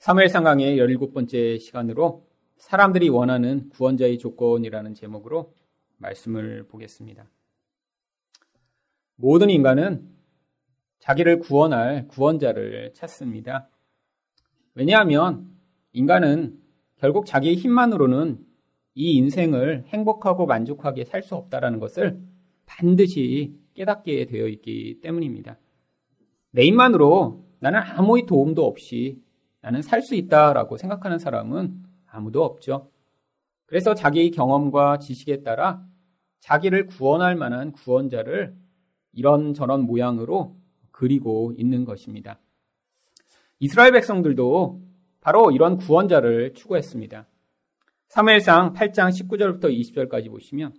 사무엘상 강의 17번째 시간으로 사람들이 원하는 구원자의 조건이라는 제목으로 말씀을 보겠습니다. 모든 인간은 자기를 구원할 구원자를 찾습니다. 왜냐하면 인간은 결국 자기의 힘만으로는 이 인생을 행복하고 만족하게 살 수 없다라는 것을 반드시 깨닫게 되어 있기 때문입니다. 내 힘만으로 나는 아무의 도움도 없이 나는 살 수 있다라고 생각하는 사람은 아무도 없죠. 그래서 자기의 경험과 지식에 따라 자기를 구원할 만한 구원자를 이런저런 모양으로 그리고 있는 것입니다. 이스라엘 백성들도 바로 이런 구원자를 추구했습니다. 3무엘상 8장 19절부터 20절까지 보시면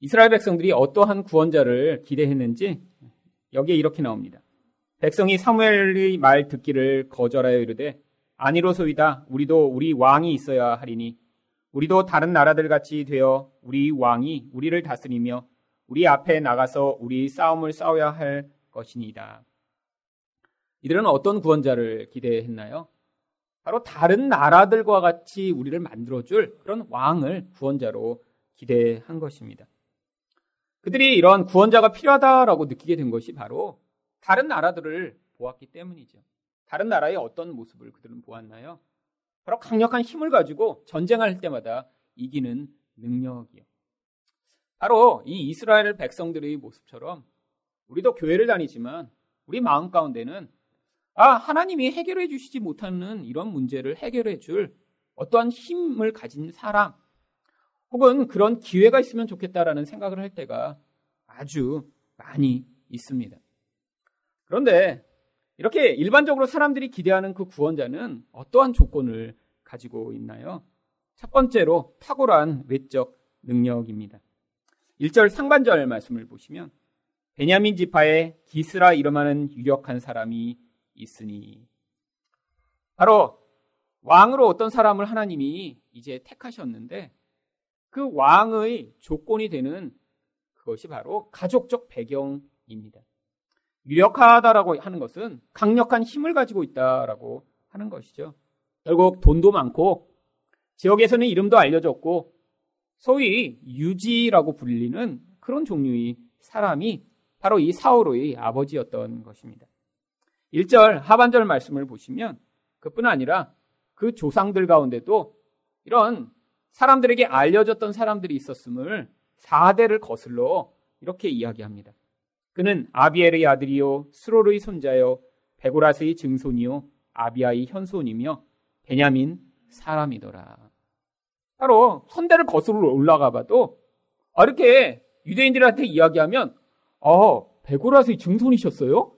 이스라엘 백성들이 어떠한 구원자를 기대했는지 여기에 이렇게 나옵니다. 백성이 사무엘의 말 듣기를 거절하여 이르되 아니로소이다 우리도 우리 왕이 있어야 하리니 우리도 다른 나라들 같이 되어 우리 왕이 우리를 다스리며 우리 앞에 나가서 우리 싸움을 싸워야 할 것이니이다. 이들은 어떤 구원자를 기대했나요? 바로 다른 나라들과 같이 우리를 만들어줄 그런 왕을 구원자로 기대한 것입니다. 그들이 이런 구원자가 필요하다라고 느끼게 된 것이 바로 다른 나라들을 보았기 때문이죠. 다른 나라의 어떤 모습을 그들은 보았나요? 바로 강력한 힘을 가지고 전쟁할 때마다 이기는 능력이요. 바로 이 이스라엘 백성들의 모습처럼 우리도 교회를 다니지만 우리 마음 가운데는 아, 하나님이 해결해 주시지 못하는 이런 문제를 해결해 줄 어떠한 힘을 가진 사람, 혹은 그런 기회가 있으면 좋겠다라는 생각을 할 때가 아주 많이 있습니다. 그런데 이렇게 일반적으로 사람들이 기대하는 그 구원자는 어떠한 조건을 가지고 있나요? 첫 번째로 탁월한 외적 능력입니다. 1절 상반절 말씀을 보시면 베냐민 지파에 기스라 이름하는 유력한 사람이 있으니 바로 왕으로 어떤 사람을 하나님이 이제 택하셨는데 그 왕의 조건이 되는 그것이 바로 가족적 배경입니다. 유력하다라고 하는 것은 강력한 힘을 가지고 있다라고 하는 것이죠. 결국 돈도 많고 지역에서는 이름도 알려졌고 소위 유지라고 불리는 그런 종류의 사람이 바로 이 사오로의 아버지였던 것입니다. 1절 하반절 말씀을 보시면 그뿐 아니라 그 조상들 가운데도 이런 사람들에게 알려졌던 사람들이 있었음을 4대를 거슬러 이렇게 이야기합니다. 그는 아비엘의 아들이요 스로르의 손자요 베고라스의 증손이요 아비아의 현손이며 베냐민 사람이더라. 바로 선대를 거슬러 올라가 봐도 이렇게 유대인들한테 이야기하면 어 베고라스의 증손이셨어요?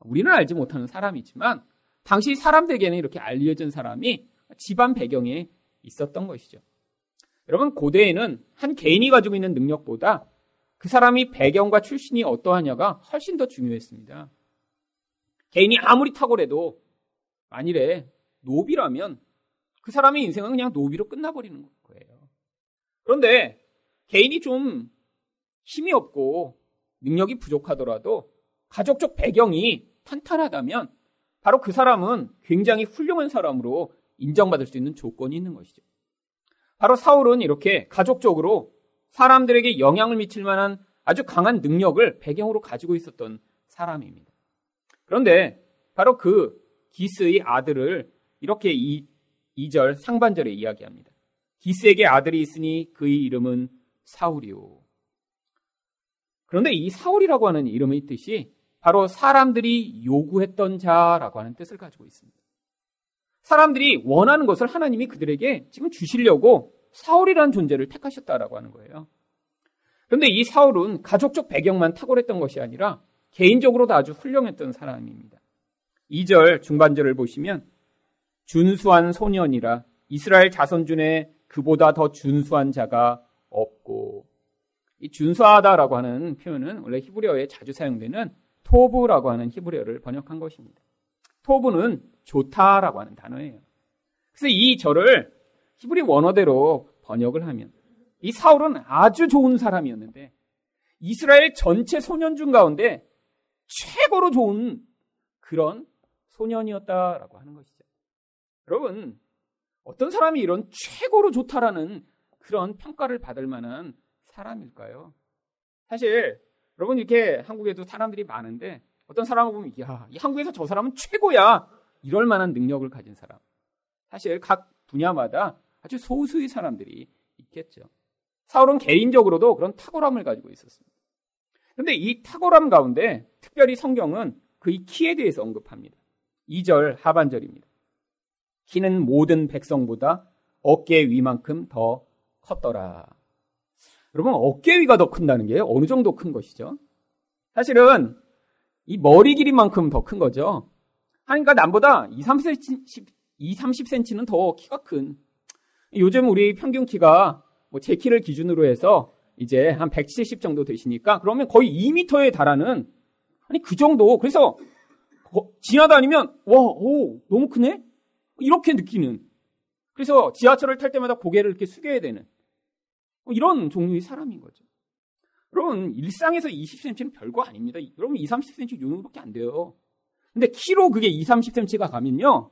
우리는 알지 못하는 사람이지만 당시 사람들에게는 이렇게 알려진 사람이 집안 배경에 있었던 것이죠. 여러분 고대에는 한 개인이 가지고 있는 능력보다 그 사람이 배경과 출신이 어떠하냐가 훨씬 더 중요했습니다. 개인이 아무리 탁월해도 만일에 노비라면 그 사람의 인생은 그냥 노비로 끝나버리는 거예요. 그런데 개인이 좀 힘이 없고 능력이 부족하더라도 가족적 배경이 탄탄하다면 바로 그 사람은 굉장히 훌륭한 사람으로 인정받을 수 있는 조건이 있는 것이죠. 바로 사울은 이렇게 가족적으로 사람들에게 영향을 미칠 만한 아주 강한 능력을 배경으로 가지고 있었던 사람입니다. 그런데 바로 그 기스의 아들을 이렇게 이 2절 상반절에 이야기합니다. 기스에게 아들이 있으니 그의 이름은 사울이요. 그런데 이 사울이라고 하는 이름의 뜻이 바로 사람들이 요구했던 자라고 하는 뜻을 가지고 있습니다. 사람들이 원하는 것을 하나님이 그들에게 지금 주시려고 사울이라는 존재를 택하셨다라고 하는 거예요. 그런데 이 사울은 가족적 배경만 탁월했던 것이 아니라 개인적으로도 아주 훌륭했던 사람입니다. 2절 중반절을 보시면 준수한 소년이라 이스라엘 자손 중에 그보다 더 준수한 자가 없고 이 준수하다라고 하는 표현은 원래 히브리어에 자주 사용되는 토브라고 하는 히브리어를 번역한 것입니다. 토브는 좋다라고 하는 단어예요. 그래서 이 절을 히브리 원어대로 번역을 하면 이 사울은 아주 좋은 사람이었는데 이스라엘 전체 소년 중 가운데 최고로 좋은 그런 소년이었다라고 하는 것이죠. 여러분, 어떤 사람이 이런 최고로 좋다라는 그런 평가를 받을 만한 사람일까요? 사실, 여러분 이렇게 한국에도 사람들이 많은데 어떤 사람을 보면, 야, 이 한국에서 저 사람은 최고야! 이럴 만한 능력을 가진 사람. 사실 각 분야마다 아주 소수의 사람들이 있겠죠. 사울은 개인적으로도 그런 탁월함을 가지고 있었습니다. 그런데 이 탁월함 가운데 특별히 성경은 그의 키에 대해서 언급합니다. 2절 하반절입니다. 키는 모든 백성보다 어깨 위만큼 더 컸더라. 여러분, 어깨 위가 더 큰다는 게 어느 정도 큰 것이죠? 사실은 이 머리 길이만큼 더 큰 거죠. 하니까 남보다 2, 30cm, 2, 30cm는 더 키가 큰. 요즘 우리 평균 키가 뭐 제 키를 기준으로 해서 이제 한 170 정도 되시니까 그러면 거의 2m에 달하는 아니 그 정도. 그래서 지나다니면 와, 오, 너무 크네? 이렇게 느끼는. 그래서 지하철을 탈 때마다 고개를 이렇게 숙여야 되는 뭐 이런 종류의 사람인 거죠. 여러분, 일상에서 20cm는 별거 아닙니다. 여러분, 2, 30cm 요 정도밖에 안 돼요. 근데 키로 그게 2, 30cm가 가면요.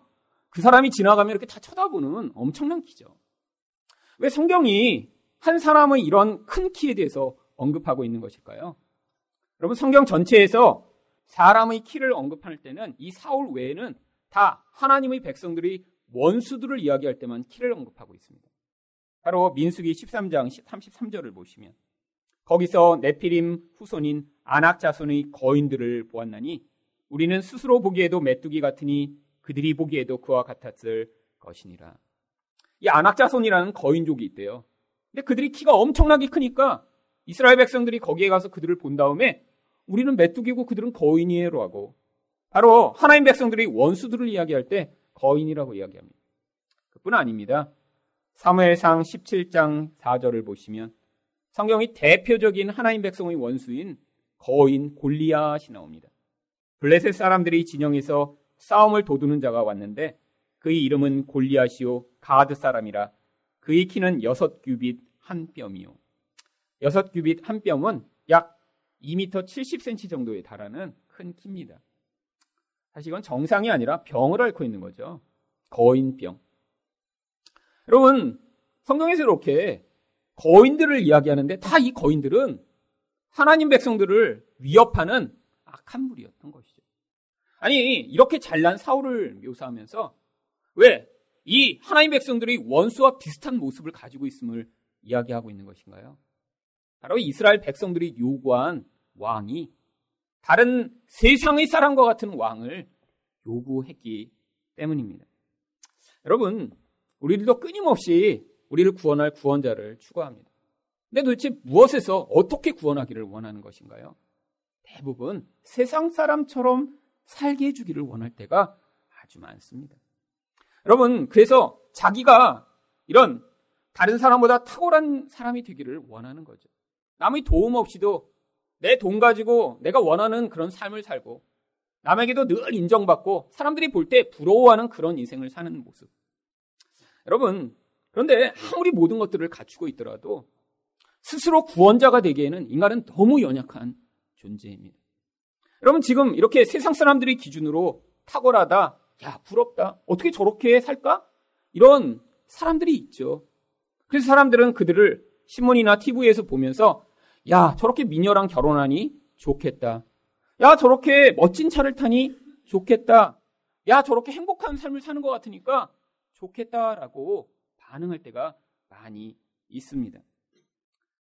그 사람이 지나가면 이렇게 다 쳐다보는 엄청난 키죠. 왜 성경이 한 사람의 이런 큰 키에 대해서 언급하고 있는 것일까요? 여러분, 성경 전체에서 사람의 키를 언급할 때는 이 사울 외에는 다 하나님의 백성들이 원수들을 이야기할 때만 키를 언급하고 있습니다. 바로 민수기 13장 33절을 보시면 거기서 네피림 후손인 아낙 자손의 거인들을 보았나니 우리는 스스로 보기에도 메뚜기 같으니 그들이 보기에도 그와 같았을 것이니라. 이 아낙 자손이라는 거인족이 있대요. 근데 그들이 키가 엄청나게 크니까 이스라엘 백성들이 거기에 가서 그들을 본 다음에 우리는 메뚜기고 그들은 거인이에요 하고 바로 하나님 백성들이 원수들을 이야기할 때 거인이라고 이야기합니다. 그뿐 아닙니다. 사무엘상 17장 4절을 보시면 성경이 대표적인 하나님 백성의 원수인 거인 골리앗이 나옵니다. 블레셋 사람들이 진영에서 싸움을 도두는 자가 왔는데 그의 이름은 골리앗이요 가드 사람이라 그의 키는 여섯 규빗 한 뼘이요. 여섯 규빗 한 뼘은 약 2m 70cm 정도에 달하는 큰 키입니다. 사실 이건 정상이 아니라 병을 앓고 있는 거죠. 거인병. 여러분, 성경에서 이렇게 거인들을 이야기하는데 다 이 거인들은 하나님 백성들을 위협하는 악한 무리였던 것이죠. 아니, 이렇게 잘난 사울을 묘사하면서 왜 이 하나님 백성들이 원수와 비슷한 모습을 가지고 있음을 이야기하고 있는 것인가요? 바로 이스라엘 백성들이 요구한 왕이 다른 세상의 사람과 같은 왕을 요구했기 때문입니다. 여러분, 우리들도 끊임없이 우리를 구원할 구원자를 추구합니다. 근데 도대체 무엇에서 어떻게 구원하기를 원하는 것인가요? 대부분 세상 사람처럼 살게 해주기를 원할 때가 아주 많습니다. 여러분, 그래서 자기가 이런 다른 사람보다 탁월한 사람이 되기를 원하는 거죠. 남의 도움 없이도 내 돈 가지고 내가 원하는 그런 삶을 살고 남에게도 늘 인정받고 사람들이 볼 때 부러워하는 그런 인생을 사는 모습. 여러분, 그런데 아무리 모든 것들을 갖추고 있더라도 스스로 구원자가 되기에는 인간은 너무 연약한 존재입니다. 여러분, 지금 이렇게 세상 사람들의 기준으로 탁월하다, 야, 부럽다, 어떻게 저렇게 살까? 이런 사람들이 있죠. 그래서 사람들은 그들을 신문이나 TV에서 보면서 야, 저렇게 미녀랑 결혼하니 좋겠다. 야, 저렇게 멋진 차를 타니 좋겠다. 야, 저렇게 행복한 삶을 사는 것 같으니까 좋겠다라고 반응할 때가 많이 있습니다.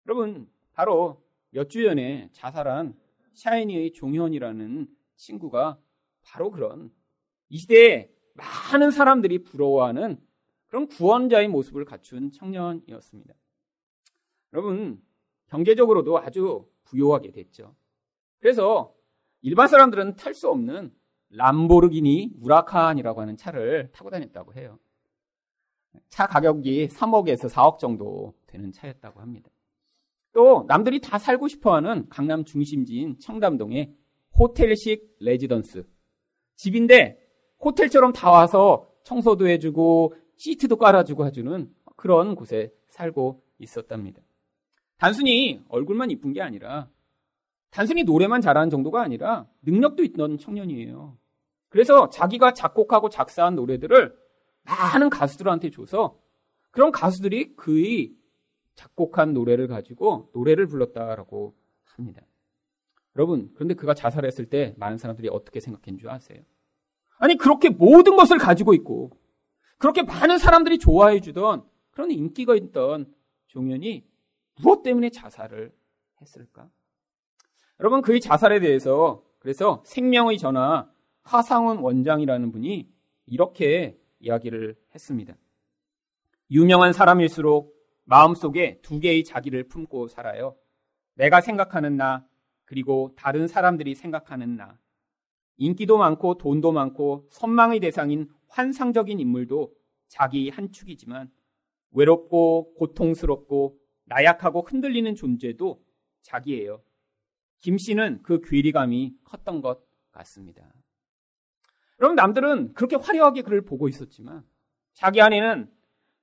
여러분, 바로 몇 주 전에 자살한 샤이니의 종현이라는 친구가 바로 그런 이 시대에 많은 사람들이 부러워하는 그런 구원자의 모습을 갖춘 청년이었습니다. 여러분, 경제적으로도 아주 부유하게 됐죠. 그래서 일반 사람들은 탈 수 없는 람보르기니 우라칸이라고 하는 차를 타고 다녔다고 해요. 차 가격이 3억에서 4억 정도 되는 차였다고 합니다. 또 남들이 다 살고 싶어하는 강남 중심지인 청담동의 호텔식 레지던스 집인데 호텔처럼 다 와서 청소도 해주고 시트도 깔아주고 해주는 그런 곳에 살고 있었답니다. 단순히 얼굴만 이쁜 게 아니라 단순히 노래만 잘하는 정도가 아니라 능력도 있던 청년이에요. 그래서 자기가 작곡하고 작사한 노래들을 많은 가수들한테 줘서 그런 가수들이 그의 작곡한 노래를 가지고 노래를 불렀다라고 합니다. 여러분, 그런데 그가 자살했을 때 많은 사람들이 어떻게 생각했는 줄 아세요? 아니, 그렇게 모든 것을 가지고 있고, 그렇게 많은 사람들이 좋아해 주던 그런 인기가 있던 종현이 무엇 때문에 자살을 했을까? 여러분, 그의 자살에 대해서 그래서 생명의 전하 하상훈 원장이라는 분이 이렇게 이야기를 했습니다. 유명한 사람일수록 마음속에 두 개의 자기를 품고 살아요. 내가 생각하는 나, 그리고 다른 사람들이 생각하는 나. 인기도 많고 돈도 많고 선망의 대상인 환상적인 인물도 자기 한 축이지만 외롭고 고통스럽고 나약하고 흔들리는 존재도 자기예요. 김 씨는 그 괴리감이 컸던 것 같습니다. 여러분, 남들은 그렇게 화려하게 그를 보고 있었지만 자기 안에는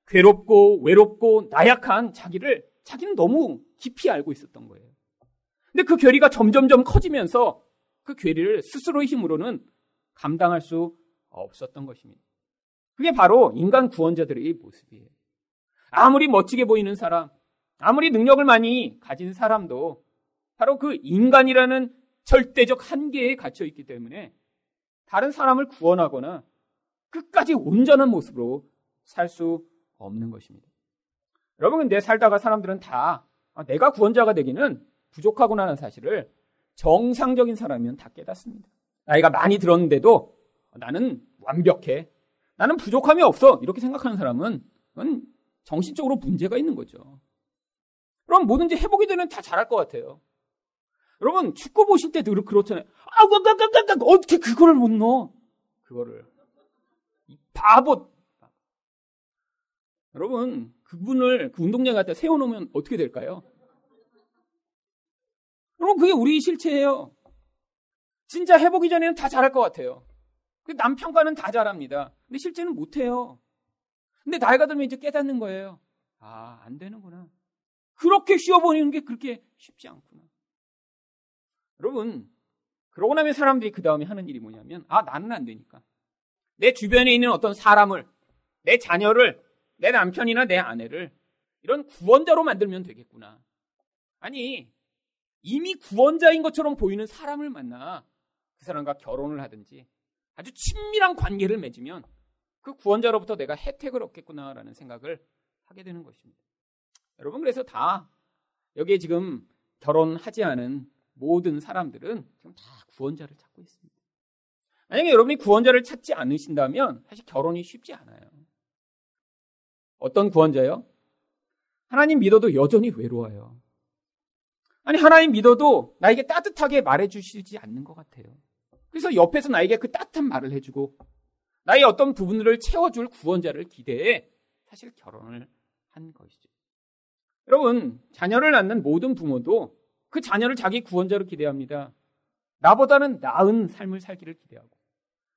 괴롭고 외롭고 나약한 자기를 자기는 너무 깊이 알고 있었던 거예요. 근데 그 괴리가 점점점 커지면서 그 괴리를 스스로의 힘으로는 감당할 수 없었던 것입니다. 그게 바로 인간 구원자들의 모습이에요. 아무리 멋지게 보이는 사람, 아무리 능력을 많이 가진 사람도 바로 그 인간이라는 절대적 한계에 갇혀 있기 때문에 다른 사람을 구원하거나 끝까지 온전한 모습으로 살 수 없는 것입니다. 여러분, 근데 살다가 사람들은 다 아, 내가 구원자가 되기는 부족하구나라는 사실을 정상적인 사람이면 다 깨닫습니다. 나이가 많이 들었는데도 나는 완벽해. 나는 부족함이 없어. 이렇게 생각하는 사람은 정신적으로 문제가 있는 거죠. 그럼 뭐든지 해보게 되면 다 잘할 것 같아요. 여러분 축구 보실 때도 그렇잖아요. 아, 깜깜깜깜 어떻게 그거를 못 넣어? 그거를 바보. 여러분 그분을 그 운동장 갖다 세워놓으면 어떻게 될까요? 여러분 그게 우리 실체예요. 진짜 해보기 전에는 다 잘할 것 같아요. 남 평가는 다 잘합니다. 근데 실제는 못해요. 근데 나이가 들면 이제 깨닫는 거예요. 아, 안 되는구나. 그렇게 보이는 게 그렇게 쉽지 않구나. 여러분, 그러고 나면 사람들이 그 다음에 하는 일이 뭐냐면, 아, 나는 안 되니까. 내 주변에 있는 어떤 사람을, 내 자녀를, 내 남편이나 내 아내를 이런 구원자로 만들면 되겠구나. 아니, 이미 구원자인 것처럼 보이는 사람을 만나 그 사람과 결혼을 하든지 아주 친밀한 관계를 맺으면 그 구원자로부터 내가 혜택을 얻겠구나라는 생각을 하게 되는 것입니다. 여러분, 그래서 다 여기에 지금 결혼하지 않은 모든 사람들은 지금 다 구원자를 찾고 있습니다. 만약에 여러분이 구원자를 찾지 않으신다면 사실 결혼이 쉽지 않아요. 어떤 구원자요? 하나님 믿어도 여전히 외로워요. 아니, 하나님 믿어도 나에게 따뜻하게 말해주시지 않는 것 같아요. 그래서 옆에서 나에게 그 따뜻한 말을 해주고 나의 어떤 부분을 채워줄 구원자를 기대해 사실 결혼을 한 것이죠. 여러분, 자녀를 낳는 모든 부모도 그 자녀를 자기 구원자로 기대합니다. 나보다는 나은 삶을 살기를 기대하고.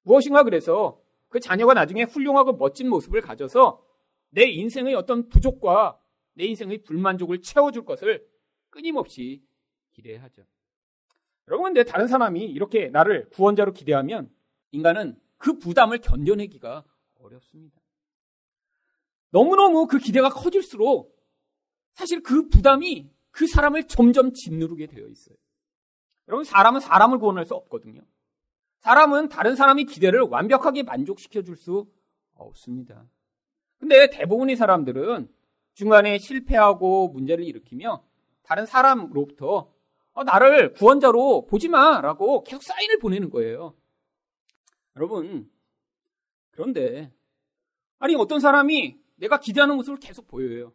무엇인가 그래서 그 자녀가 나중에 훌륭하고 멋진 모습을 가져서 내 인생의 어떤 부족과 내 인생의 불만족을 채워줄 것을 끊임없이 기대하죠. 여러분, 근데 다른 사람이 이렇게 나를 구원자로 기대하면 인간은 그 부담을 견뎌내기가 어렵습니다. 너무너무 그 기대가 커질수록 사실 그 부담이 그 사람을 점점 짓누르게 되어 있어요. 여러분, 사람은 사람을 구원할 수 없거든요. 사람은 다른 사람의 기대를 완벽하게 만족시켜 줄 수 없습니다. 근데 대부분의 사람들은 중간에 실패하고 문제를 일으키며 다른 사람으로부터 어, 나를 구원자로 보지 마라고 계속 사인을 보내는 거예요. 여러분, 그런데 아니 어떤 사람이 내가 기대하는 모습을 계속 보여요.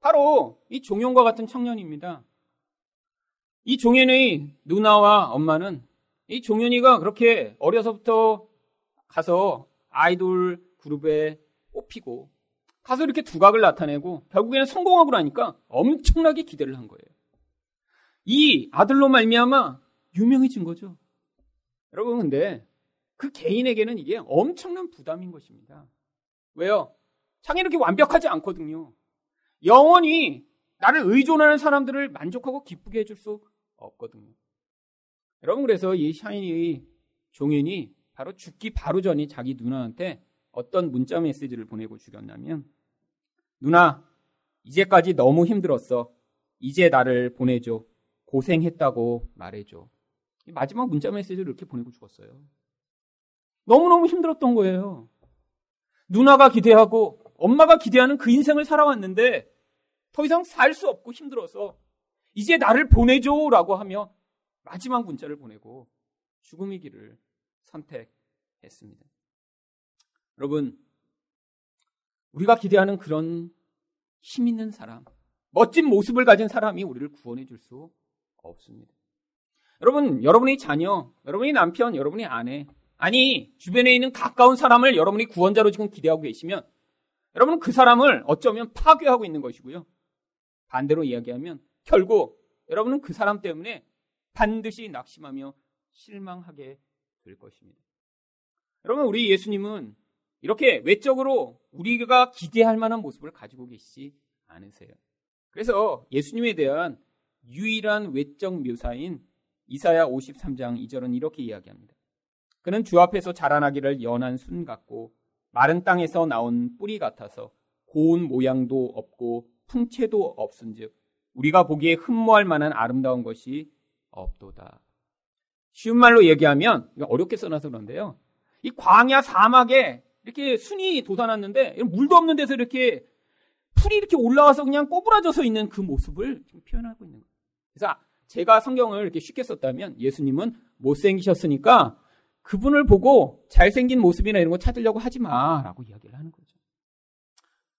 바로 이 종현과 같은 청년입니다. 이 종현의 누나와 엄마는 이 종현이가 그렇게 어려서부터 가서 아이돌 그룹에 뽑히고 가서 이렇게 두각을 나타내고 결국에는 성공하고 나니까 엄청나게 기대를 한 거예요. 이 아들로 말미암아 유명해진 거죠. 여러분 근데 그 개인에게는 이게 엄청난 부담인 것입니다. 왜요? 자기 이렇게 완벽하지 않거든요. 영원히 나를 의존하는 사람들을 만족하고 기쁘게 해줄 수 없거든요. 여러분 그래서 이 샤이니의 종인이 바로 죽기 바로 전이 자기 누나한테 어떤 문자 메시지를 보내고 죽였냐면 누나 이제까지 너무 힘들었어. 이제 나를 보내줘. 고생했다고 말해줘. 마지막 문자 메시지를 이렇게 보내고 죽었어요. 너무너무 힘들었던 거예요. 누나가 기대하고 엄마가 기대하는 그 인생을 살아왔는데 더 이상 살 수 없고 힘들어서 이제 나를 보내줘 라고 하며 마지막 문자를 보내고 죽음의 길을 선택했습니다. 여러분, 우리가 기대하는 그런 힘 있는 사람, 멋진 모습을 가진 사람이 우리를 구원해 줄 수 없습니다. 여러분, 여러분의 자녀, 여러분의 남편, 여러분의 아내, 아니, 주변에 있는 가까운 사람을 여러분이 구원자로 지금 기대하고 계시면 여러분은 그 사람을 어쩌면 파괴하고 있는 것이고요. 반대로 이야기하면 결국 여러분은 그 사람 때문에 반드시 낙심하며 실망하게 될 것입니다. 여러분, 우리 예수님은 이렇게 외적으로 우리가 기대할 만한 모습을 가지고 계시지 않으세요. 그래서 예수님에 대한 유일한 외적 묘사인 이사야 53장 2절은 이렇게 이야기합니다. 그는 주 앞에서 자라나기를 연한 순 같고 마른 땅에서 나온 뿌리 같아서 고운 모양도 없고 풍채도 없은즉 우리가 보기에 흠모할 만한 아름다운 것이 없도다. 쉬운 말로 얘기하면 어렵게 써놔서 그런데요. 이 광야 사막에 이렇게 순이 돋아났는데 물도 없는 데서 이렇게 풀이 이렇게 올라와서 그냥 꼬부라져서 있는 그 모습을 표현하고 있는 거예요. 그래서 제가 성경을 이렇게 쉽게 썼다면 예수님은 못생기셨으니까 그분을 보고 잘생긴 모습이나 이런 거 찾으려고 하지 마라고 이야기를 하는 거죠.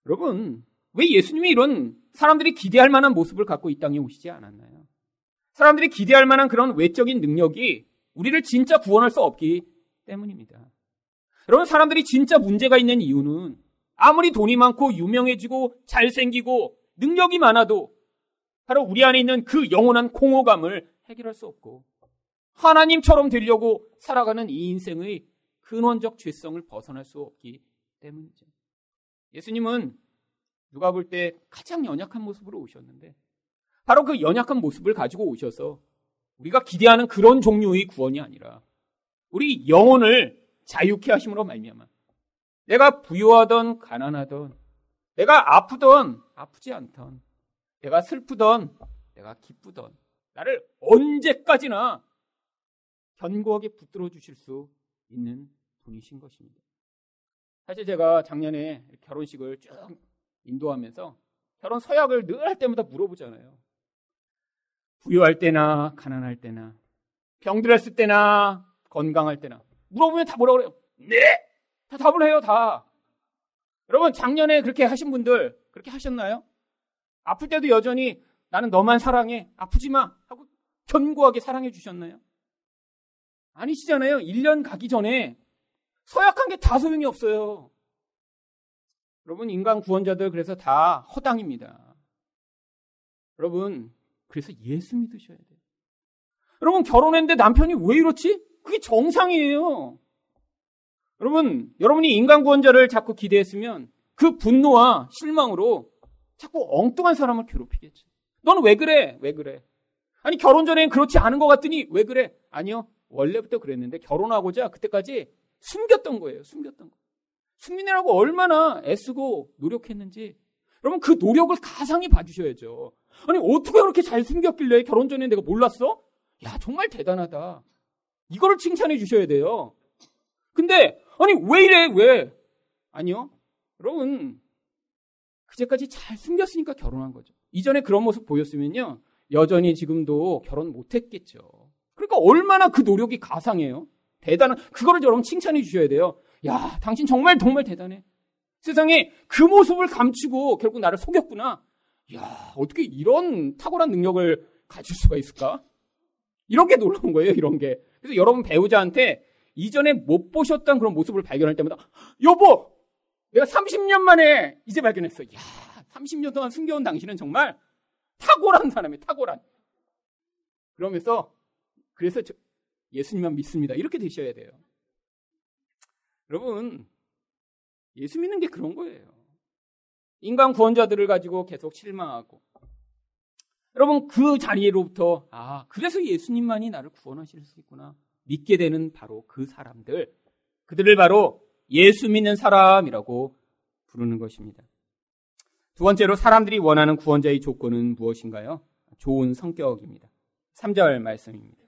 여러분, 왜 예수님이 이런 사람들이 기대할 만한 모습을 갖고 이 땅에 오시지 않았나요? 사람들이 기대할 만한 그런 외적인 능력이 우리를 진짜 구원할 수 없기 때문입니다. 여러분, 사람들이 진짜 문제가 있는 이유는 아무리 돈이 많고 유명해지고 잘생기고 능력이 많아도 바로 우리 안에 있는 그 영원한 공허감을 해결할 수 없고 하나님처럼 되려고 살아가는 이 인생의 근원적 죄성을 벗어날 수 없기 때문이죠. 예수님은 누가 볼 때 가장 연약한 모습으로 오셨는데 바로 그 연약한 모습을 가지고 오셔서 우리가 기대하는 그런 종류의 구원이 아니라 우리 영혼을 자유케 하심으로 말미암아 내가 부유하던 가난하던 내가 아프던 아프지 않던 내가 슬프던 내가 기쁘던 나를 언제까지나 견고하게 붙들어 주실 수 있는 분이신 것입니다. 사실 제가 작년에 결혼식을 쭉 인도하면서 결혼 서약을 늘 할 때마다 물어보잖아요. 부유할 때나 가난할 때나 병들었을 때나 건강할 때나 물어보면 다 뭐라 그래요? 네! 다 답을 해요, 다. 여러분, 작년에 그렇게 하신 분들 그렇게 하셨나요? 아플 때도 여전히 나는 너만 사랑해. 아프지 마. 하고 견고하게 사랑해 주셨나요? 아니시잖아요. 1년 가기 전에 서약한 게 다 소용이 없어요. 여러분, 인간 구원자들 그래서 다 허당입니다. 여러분, 그래서 예수 믿으셔야 돼요. 여러분, 결혼했는데 남편이 왜 이렇지? 그게 정상이에요. 여러분, 여러분이 인간 구원자를 자꾸 기대했으면 그 분노와 실망으로 자꾸 엉뚱한 사람을 괴롭히겠죠. 너는 왜 그래? 왜 그래? 아니, 결혼 전엔 그렇지 않은 것 같더니 왜 그래? 아니요. 원래부터 그랬는데 결혼하고자 그때까지 숨겼던 거예요. 숨겼던 거. 숨기느라고 얼마나 애쓰고 노력했는지 여러분 그 노력을 가상히 봐주셔야죠. 아니 어떻게 그렇게 잘 숨겼길래 결혼 전에 내가 몰랐어? 야 정말 대단하다. 이거를 칭찬해 주셔야 돼요. 근데 아니 왜 이래 왜? 아니요. 여러분 그제까지 잘 숨겼으니까 결혼한 거죠. 이전에 그런 모습 보였으면요 여전히 지금도 결혼 못했겠죠. 그러니까 얼마나 그 노력이 가상해요. 대단한 그거를 여러분 칭찬해 주셔야 돼요. 야 당신 정말 정말 대단해. 세상에 그 모습을 감추고 결국 나를 속였구나. 야 어떻게 이런 탁월한 능력을 가질 수가 있을까? 이런 게 놀라운 거예요. 이런 게. 그래서 여러분 배우자한테 이전에 못 보셨던 그런 모습을 발견할 때마다 여보 내가 30년 만에 이제 발견했어. 야 30년 동안 숨겨온 당신은 정말 탁월한 사람이에요. 탁월한. 그러면서 그래서 예수님만 믿습니다. 이렇게 되셔야 돼요. 여러분 예수 믿는 게 그런 거예요. 인간 구원자들을 가지고 계속 실망하고 여러분 그 자리로부터 아 그래서 예수님만이 나를 구원하실 수 있구나 믿게 되는 바로 그 사람들 그들을 바로 예수 믿는 사람이라고 부르는 것입니다. 두 번째로 사람들이 원하는 구원자의 조건은 무엇인가요? 좋은 성격입니다. 3절 말씀입니다.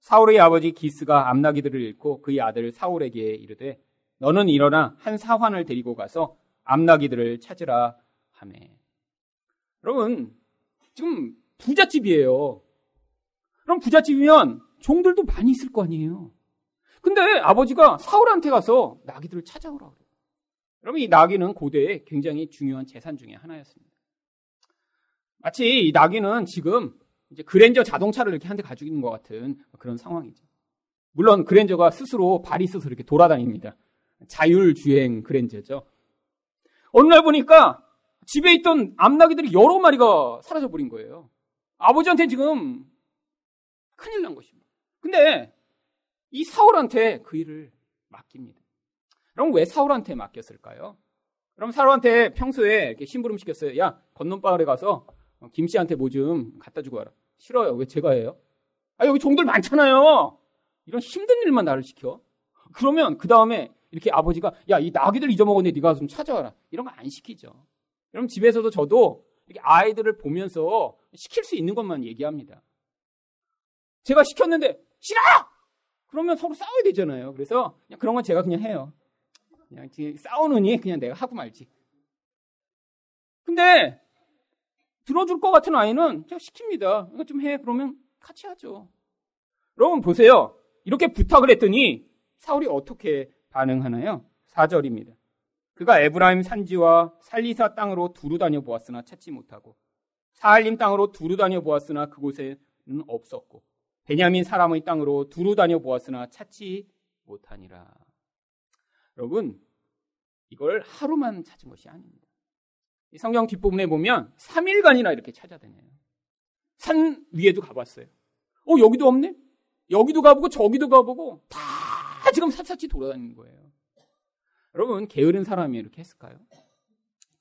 사울의 아버지 기스가 암나기들을 잃고 그의 아들 사울에게 이르되 너는 일어나 한 사환을 데리고 가서 암나기들을 찾으라 하매. 여러분 지금 부잣집이에요. 그럼 부잣집이면 종들도 많이 있을 거 아니에요. 근데 아버지가 사울한테 가서 나귀들을 찾아오라 그래요. 여러분 이 나귀는 고대에 굉장히 중요한 재산 중의 하나였습니다. 마치 이 나귀는 지금 이제 그랜저 자동차를 이렇게 한 대 가지고 있는 것 같은 그런 상황이죠. 물론 그랜저가 스스로 발이 있어서 이렇게 돌아다닙니다. 자율주행 그랜저죠. 어느 날 보니까 집에 있던 암나귀들이 여러 마리가 사라져 버린 거예요. 아버지한테 지금 큰일 난 것입니다. 근데 이 사울한테 그 일을 맡깁니다. 그럼 왜 사울한테 맡겼을까요? 그럼 사울한테 평소에 이렇게 심부름 시켰어요. 야, 건넌바을에 가서 김 씨한테 뭐 좀 갖다 주고 와라. 싫어요. 왜 제가 해요? 아, 여기 종들 많잖아요. 이런 힘든 일만 나를 시켜. 그러면 그 다음에 이렇게 아버지가 야, 이 나귀들 잊어먹었네. 네가 좀 찾아와라. 이런 거 안 시키죠. 그럼 집에서도 저도 아이들을 보면서 시킬 수 있는 것만 얘기합니다. 제가 시켰는데 싫어! 그러면 서로 싸워야 되잖아요. 그래서 그런 건 제가 그냥 해요. 그냥 싸우느니 그냥 내가 하고 말지. 근데 들어줄 것 같은 아이는 제가 시킵니다. 이거 좀 해. 그러면 같이 하죠. 여러분 보세요. 이렇게 부탁을 했더니 사울이 어떻게 반응하나요? 4절입니다. 그가 에브라임 산지와 살리사 땅으로 두루 다녀 보았으나 찾지 못하고 사할림 땅으로 두루 다녀 보았으나 그곳에는 없었고 베냐민 사람의 땅으로 두루 다녀 보았으나 찾지 못하니라. 여러분 이걸 하루만 찾은 것이 아닙니다. 성경 뒷부분에 보면 3일간이나 이렇게 찾아다녀요. 산 위에도 가봤어요. 어 여기도 없네? 여기도 가보고 저기도 가보고 다 지금 샅샅이 돌아다니는 거예요. 여러분 게으른 사람이 이렇게 했을까요?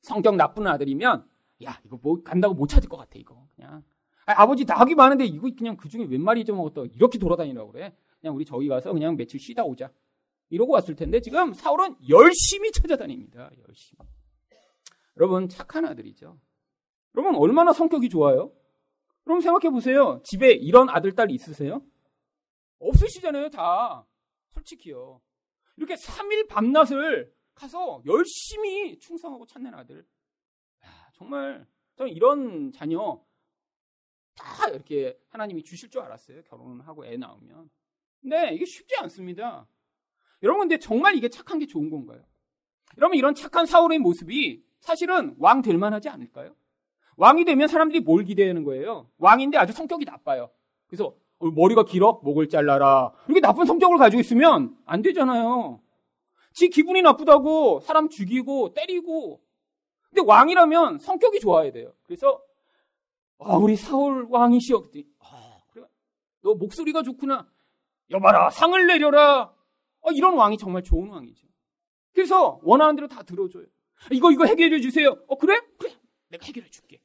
성격 나쁜 아들이면 야 이거 뭐 간다고 못 찾을 것 같아 이거. 그냥. 아, 버지 낙이 많은데 이거 그냥 그 중에 몇 마리 잊어먹었다. 이렇게 돌아다니라고 그래. 그냥 우리 저기 가서 그냥 며칠 쉬다 오자. 이러고 왔을 텐데 지금 사울은 열심히 찾아다닙니다. 열심히. 여러분 착한 아들이죠. 여러분 얼마나 성격이 좋아요? 여러분 생각해 보세요. 집에 이런 아들 딸 있으세요? 없으시잖아요 다. 솔직히요 이렇게 3일 밤낮을 가서 열심히 충성하고 찾는 아들. 야, 정말 저는 이런 자녀 다 이렇게 하나님이 주실 줄 알았어요. 결혼을 하고 애 낳으면. 근데 이게 쉽지 않습니다. 여러분 근데 정말 이게 착한 게 좋은 건가요? 여러분 이런 착한 사울의 모습이 사실은 왕 될 만하지 않을까요? 왕이 되면 사람들이 뭘 기대하는 거예요? 왕인데 아주 성격이 나빠요. 그래서 어, 머리가 길어? 목을 잘라라. 이렇게 나쁜 성격을 가지고 있으면 안 되잖아요. 지 기분이 나쁘다고 사람 죽이고 때리고. 근데 왕이라면 성격이 좋아야 돼요. 그래서 아, 우리 사울 왕이시여. 아, 그래. 너 목소리가 좋구나. 여봐라, 상을 내려라. 아, 이런 왕이 정말 좋은 왕이죠. 그래서 원하는 대로 다 들어줘요. 이거 이거 해결해 주세요. 어 그래? 그래. 내가 해결해 줄게.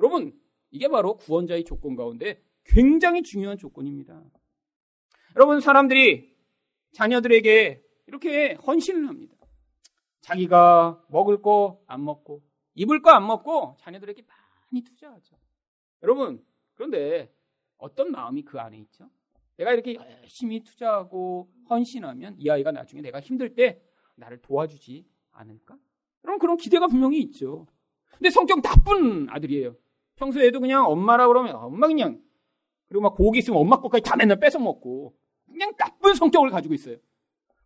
여러분, 이게 바로 구원자의 조건 가운데 굉장히 중요한 조건입니다. 여러분, 사람들이 자녀들에게 이렇게 헌신을 합니다. 자기가 먹을 거 안 먹고, 입을 거 안 먹고 자녀들에게 많이 투자하죠. 여러분, 그런데 어떤 마음이 그 안에 있죠? 내가 이렇게 열심히 투자하고 헌신하면 이 아이가 나중에 내가 힘들 때 나를 도와주지 않을까? 그럼 그런 기대가 분명히 있죠. 근데 성격 나쁜 아들이에요. 평소에도 그냥 엄마라 그러면 엄마 그냥 그리고 막 고기 있으면 엄마 것까지 다 맨날 뺏어 먹고 그냥 나쁜 성격을 가지고 있어요.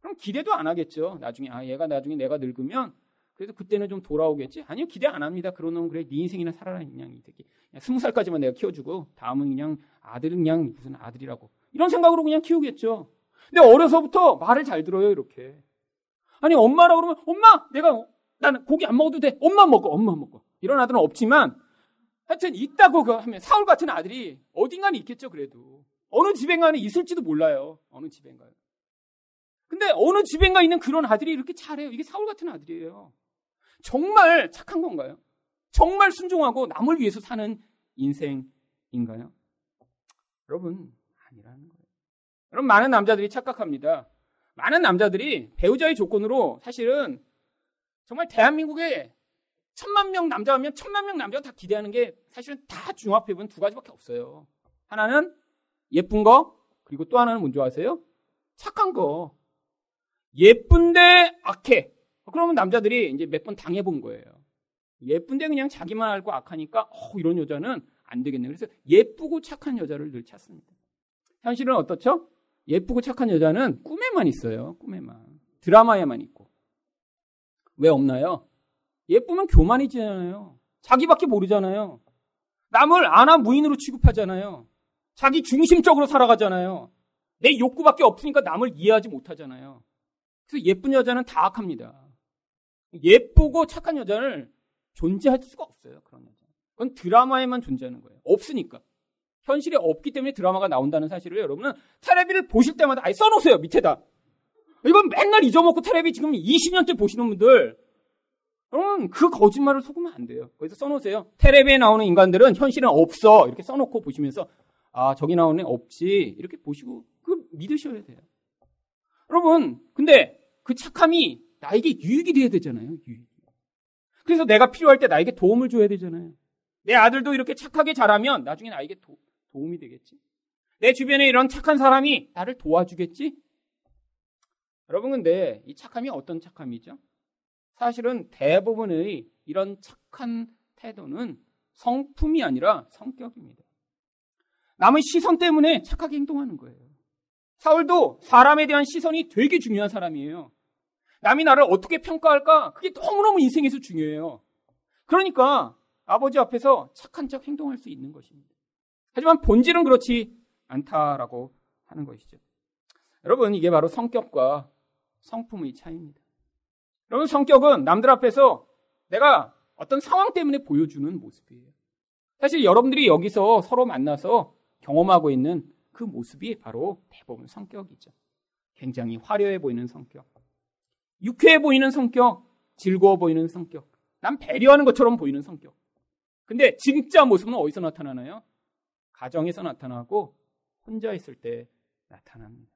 그럼 기대도 안 하겠죠. 나중에 아 얘가 나중에 내가 늙으면 그래도 그때는 좀 돌아오겠지. 아니요 기대 안 합니다. 그러면 그래 네 인생이나 살아라 그냥 이 새끼. 스무 살까지만 내가 키워주고 다음은 그냥 아들은 그냥 무슨 아들이라고 이런 생각으로 그냥 키우겠죠. 근데 어려서부터 말을 잘 들어요 이렇게. 아니 엄마라 그러면 엄마 내가 나는 고기 안 먹어도 돼. 엄마 먹어 엄마 먹어. 이런 아들은 없지만 하여튼 있다고 그 하면 사울 같은 아들이 어딘가는 있겠죠 그래도. 어느 집엔가는 있을지도 몰라요. 어느 집엔가요? 근데 어느 집엔가 있는 그런 아들이 이렇게 잘해요. 이게 사울 같은 아들이에요. 정말 착한 건가요? 정말 순종하고 남을 위해서 사는 인생인가요? 여러분 아니라는 거예요. 여러분 많은 남자들이 착각합니다. 많은 남자들이 배우자의 조건으로 사실은 정말 대한민국에 천만 명 남자 하면 천만 명 남자가 다 기대하는 게 사실은 다 종합해보면 두 가지밖에 없어요. 하나는 예쁜 거, 그리고 또 하나는 뭔지 아세요? 착한 거. 예쁜데 악해. 그러면 남자들이 이제 몇 번 당해본 거예요. 예쁜데 그냥 자기만 알고 악하니까 어, 이런 여자는 안 되겠네. 그래서 예쁘고 착한 여자를 늘 찾습니다. 현실은 어떻죠? 예쁘고 착한 여자는 꿈에만 있어요. 꿈에만. 드라마에만 있고. 왜 없나요? 예쁘면 교만이잖아요. 자기밖에 모르잖아요. 남을 아나 무인으로 취급하잖아요. 자기 중심적으로 살아가잖아요. 내 욕구밖에 없으니까 남을 이해하지 못하잖아요. 그래서 예쁜 여자는 다 악합니다. 예쁘고 착한 여자를 존재할 수가 없어요. 그런 여자. 그건 드라마에만 존재하는 거예요. 없으니까. 현실에 없기 때문에 드라마가 나온다는 사실을 여러분은 테레비를 보실 때마다 아예 써놓으세요. 밑에다. 이건 맨날 잊어먹고 테레비 지금 20년째 보시는 분들 여러분 그 거짓말을 속으면 안 돼요. 거기서 써놓으세요. 테레비에 나오는 인간들은 현실은 없어. 이렇게 써놓고 보시면서 아 저기 나오는 없지. 이렇게 보시고 그 믿으셔야 돼요. 여러분 근데 그 착함이 나에게 유익이 돼야 되잖아요. 유익. 그래서 내가 필요할 때 나에게 도움을 줘야 되잖아요. 내 아들도 이렇게 착하게 자라면 나중에 나에게 도, 도움이 되겠지. 내 주변에 이런 착한 사람이 나를 도와주겠지. 여러분 근데 이 착함이 어떤 착함이죠? 사실은 대부분의 이런 착한 태도는 성품이 아니라 성격입니다. 남의 시선 때문에 착하게 행동하는 거예요. 사울도 사람에 대한 시선이 되게 중요한 사람이에요. 남이 나를 어떻게 평가할까? 그게 너무너무 인생에서 중요해요. 그러니까 아버지 앞에서 착한 척 행동할 수 있는 것입니다. 하지만 본질은 그렇지 않다라고 하는 것이죠. 여러분, 이게 바로 성격과 성품의 차이입니다. 여러분, 성격은 남들 앞에서 내가 어떤 상황 때문에 보여주는 모습이에요. 사실 여러분들이 여기서 서로 만나서 경험하고 있는 그 모습이 바로 대부분 성격이죠. 굉장히 화려해 보이는 성격. 유쾌해 보이는 성격. 즐거워 보이는 성격. 난 배려하는 것처럼 보이는 성격. 근데 진짜 모습은 어디서 나타나나요? 가정에서 나타나고 혼자 있을 때 나타납니다.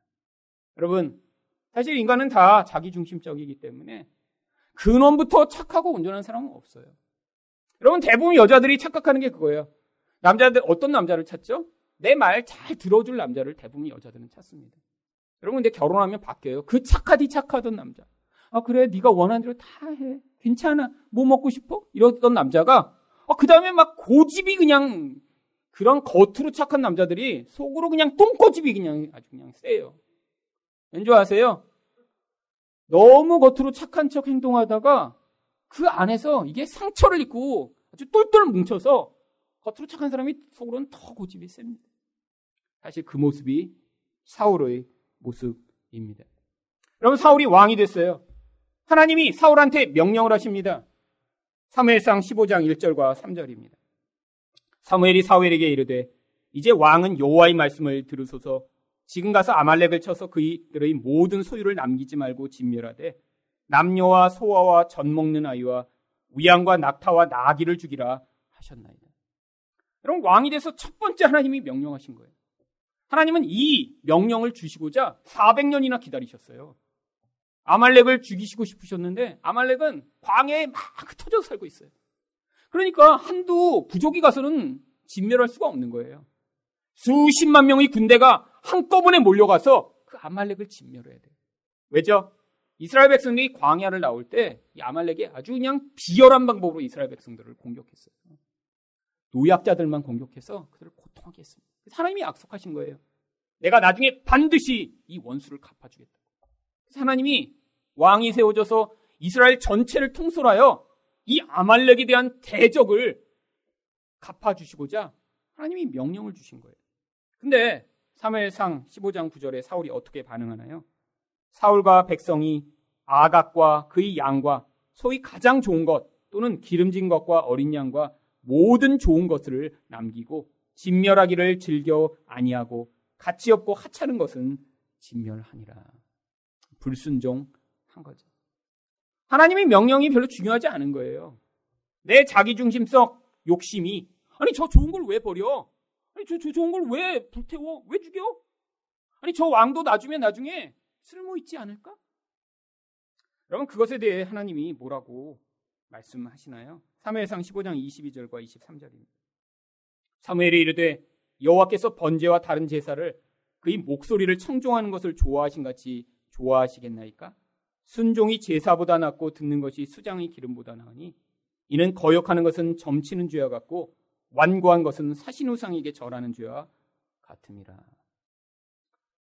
여러분, 사실 인간은 다 자기중심적이기 때문에 근원부터 착하고 온전한 사람은 없어요. 여러분 대부분 여자들이 착각하는 게 그거예요. 남자들 어떤 남자를 찾죠? 내 말 잘 들어줄 남자를 대부분 여자들은 찾습니다. 여러분 근데 결혼하면 바뀌어요. 그 착하디 착하던 남자. 아 그래 네가 원하는 대로 다 해. 괜찮아. 뭐 먹고 싶어? 이러던 남자가 아, 그 다음에 막 고집이 그냥 그런 겉으로 착한 남자들이 속으로 그냥 똥꼬집이 그냥 아주 그냥 세요. 왠지 아세요? 너무 겉으로 착한 척 행동하다가 그 안에서 이게 상처를 입고 아주 똘똘 뭉쳐서 겉으로 착한 사람이 속으로는 더 고집이 셉니다. 사실 그 모습이 사울의 모습입니다. 여러분 사울이 왕이 됐어요. 하나님이 사울한테 명령을 하십니다. 사무엘상 15장 1절과 3절입니다. 사무엘이 사울에게 이르되 이제 왕은 여호와의 말씀을 들으소서 지금 가서 아말렉을 쳐서 그들의 모든 소유를 남기지 말고 진멸하되 남녀와 소아와 젖 먹는 아이와 위양과 낙타와 나귀를 죽이라 하셨나이다. 여러분 왕이 돼서 첫 번째 하나님이 명령하신 거예요. 하나님은 이 명령을 주시고자 400년이나 기다리셨어요. 아말렉을 죽이시고 싶으셨는데 아말렉은 광야에 막 흩어져 살고 있어요. 그러니까 한두 부족이 가서는 진멸할 수가 없는 거예요. 수십만 명의 군대가 한꺼번에 몰려가서 그 아말렉을 진멸해야 돼요. 왜죠? 이스라엘 백성들이 광야를 나올 때 이 아말렉이 아주 그냥 비열한 방법으로 이스라엘 백성들을 공격했어요. 노약자들만 공격해서 그들을 고통하게 했습니다. 하나님이 약속하신 거예요. 내가 나중에 반드시 이 원수를 갚아주겠다. 하나님이 왕이 세워져서 이스라엘 전체를 통솔하여 이 아말렉에 대한 대적을 갚아주시고자 하나님이 명령을 주신 거예요. 근데 3회상 15장 9절에 사울이 어떻게 반응하나요? 사울과 백성이 아각과 그의 양과 소위 가장 좋은 것 또는 기름진 것과 어린 양과 모든 좋은 것을 남기고 진멸하기를 즐겨 아니하고 가치 없고 하찮은 것은 진멸하니라. 불순종한 거죠. 하나님의 명령이 별로 중요하지 않은 거예요. 내 자기 중심적 욕심이 아니 저 좋은 걸 왜 버려? 저, 저 좋은 걸 왜 불태워? 왜 죽여? 아니 저 왕도 나중에 나중에 쓸모 있지 않을까? 여러분 그것에 대해 하나님이 뭐라고 말씀하시나요? 3회상 15장 22절과 23절입니다. 사무엘이 이르되 여호와께서 번제와 다른 제사를 그의 목소리를 청종하는 것을 좋아하신 같이 좋아하시겠나이까? 순종이 제사보다 낫고 듣는 것이 수장의 기름보다 나으니 이는 거역하는 것은 점치는 죄와 같고 완고한 것은 사신우상에게 절하는 죄와 같음이라.